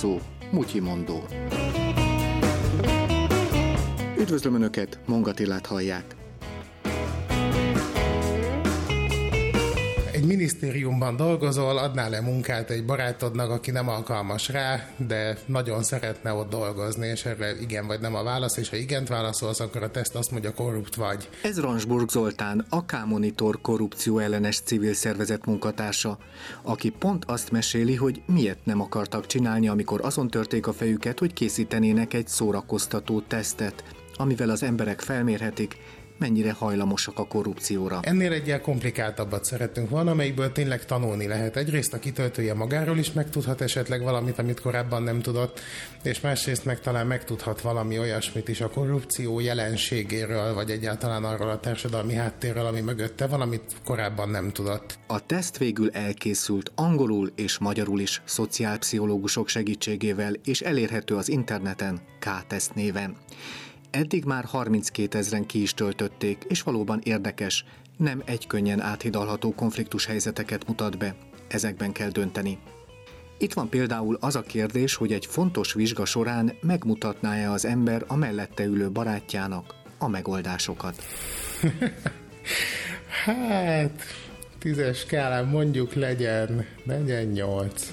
látszó, Mutyi mondó. Üdvözlöm Önöket, Mongatillát hallják. Egy minisztériumban dolgozol, adnál le munkát egy barátodnak, aki nem alkalmas rá, de nagyon szeretne ott dolgozni, és erre igen vagy nem a válasz, és ha igent válaszolsz, akkor a teszt azt mondja, korrupt vagy. Ez Ransburg Zoltán, a K-Monitor korrupció ellenes civil szervezet munkatársa, aki pont azt meséli, hogy miért nem akartak csinálni, amikor azon törték a fejüket, hogy készítenének egy szórakoztató tesztet, amivel az emberek felmérhetik, mennyire hajlamosak a korrupcióra. Ennél egy komplikáltabbat szeretünk van, amelyikből tényleg tanulni lehet. Egyrészt a kitöltője magáról is megtudhat esetleg valamit, amit korábban nem tudott, és másrészt meg talán megtudhat valami olyasmit is a korrupció jelenségéről, vagy egyáltalán arról a társadalmi háttérről, ami mögötte van, amit korábban nem tudott. A teszt végül elkészült angolul és magyarul is szociálpszichológusok segítségével, és elérhető az interneten K-teszt néven. Eddig már 32 ezeren ki is töltötték, és valóban érdekes, nem egy könnyen áthidalható konfliktus helyzeteket mutat be. Ezekben kell dönteni. Itt van például az a kérdés, hogy egy fontos vizsga során megmutatná-e az ember a mellette ülő barátjának a megoldásokat. hát, tízes skálán mondjuk legyen, legyen nyolc.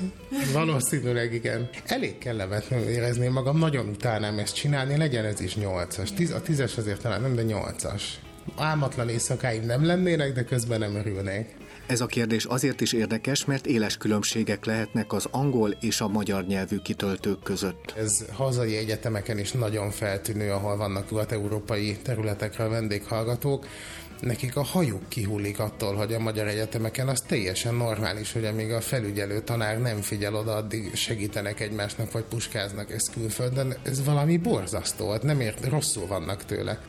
Valószínűleg igen. Elég kellemetlenül érezném magam, nagyon utálnám ezt csinálni, legyen ez is nyolcas. Tíz, a tízes azért talán nem, de nyolcas. Álmatlan éjszakáim nem lennének, de közben nem örülnék. Ez a kérdés azért is érdekes, mert éles különbségek lehetnek az angol és a magyar nyelvű kitöltők között. Ez hazai egyetemeken is nagyon feltűnő, ahol vannak nyugat-európai területekre vendéghallgatók nekik a hajuk kihullik attól, hogy a magyar egyetemeken az teljesen normális, hogy amíg a felügyelő tanár nem figyel oda, addig segítenek egymásnak, vagy puskáznak ezt külföldön. Ez valami borzasztó, hát nem ért, rosszul vannak tőle.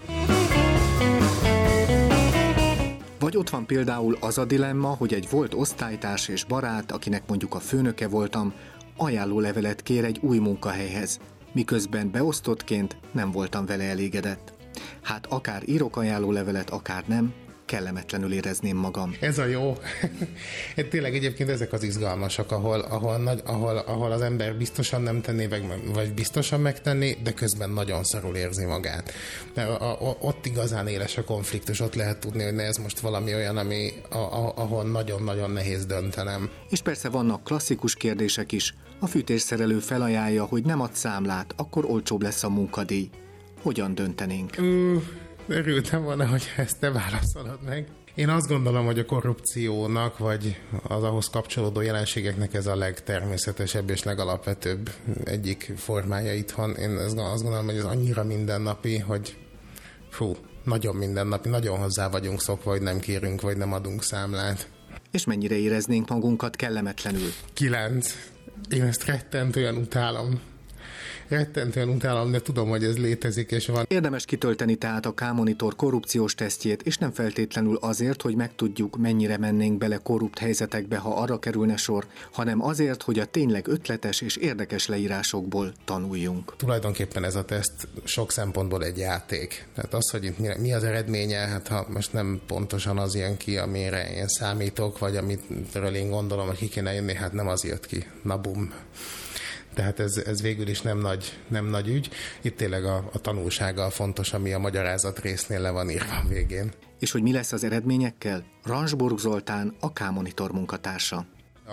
Vagy ott van például az a dilemma, hogy egy volt osztálytárs és barát, akinek mondjuk a főnöke voltam, ajánló levelet kér egy új munkahelyhez, miközben beosztottként nem voltam vele elégedett. Hát akár írok ajánló levelet, akár nem, kellemetlenül érezném magam. Ez a jó. Tényleg egyébként ezek az izgalmasak, ahol, ahol, nagy, ahol, ahol az ember biztosan nem tenné, vagy, vagy biztosan megtenni, de közben nagyon szarul érzi magát. De a, a, ott igazán éles a konfliktus, ott lehet tudni, hogy ne ez most valami olyan, ami, a, a, ahol nagyon-nagyon nehéz döntenem. És persze vannak klasszikus kérdések is. A fűtésszerelő felajánlja, hogy nem ad számlát, akkor olcsóbb lesz a munkadíj hogyan döntenénk? Uh, örültem volna, hogy ezt te válaszolod meg. Én azt gondolom, hogy a korrupciónak, vagy az ahhoz kapcsolódó jelenségeknek ez a legtermészetesebb és legalapvetőbb egyik formája itthon. Én azt gondolom, hogy ez annyira mindennapi, hogy fú, nagyon mindennapi, nagyon hozzá vagyunk szokva, hogy nem kérünk, vagy nem adunk számlát. És mennyire éreznénk magunkat kellemetlenül? Kilenc. Én ezt rettentően utálom rettentően utálom, de tudom, hogy ez létezik és van. Érdemes kitölteni tehát a K-monitor korrupciós tesztjét, és nem feltétlenül azért, hogy megtudjuk, mennyire mennénk bele korrupt helyzetekbe, ha arra kerülne sor, hanem azért, hogy a tényleg ötletes és érdekes leírásokból tanuljunk. Tulajdonképpen ez a teszt sok szempontból egy játék. Tehát az, hogy itt mi az eredménye, hát ha most nem pontosan az jön ki, amire én számítok, vagy amitről én gondolom, hogy ki kéne jönni, hát nem az jött ki. Na bum tehát ez, ez végül is nem nagy, nem nagy ügy. Itt tényleg a, a tanulsága a fontos, ami a magyarázat résznél le van írva a végén. És hogy mi lesz az eredményekkel? Ransburg Zoltán, a K-monitor munkatársa.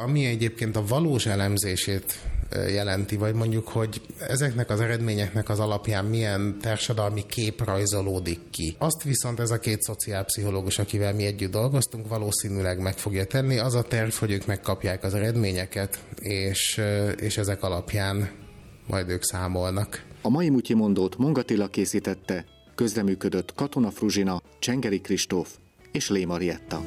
Ami egyébként a valós elemzését jelenti, vagy mondjuk, hogy ezeknek az eredményeknek az alapján milyen társadalmi kép rajzolódik ki. Azt viszont ez a két szociálpszichológus, akivel mi együtt dolgoztunk, valószínűleg meg fogja tenni. Az a terv, hogy ők megkapják az eredményeket, és, és ezek alapján majd ők számolnak. A mai Mutyi mondót Mongatilla készítette, közreműködött Katona Fruzsina, Csengeri Kristóf és Lé Marietta.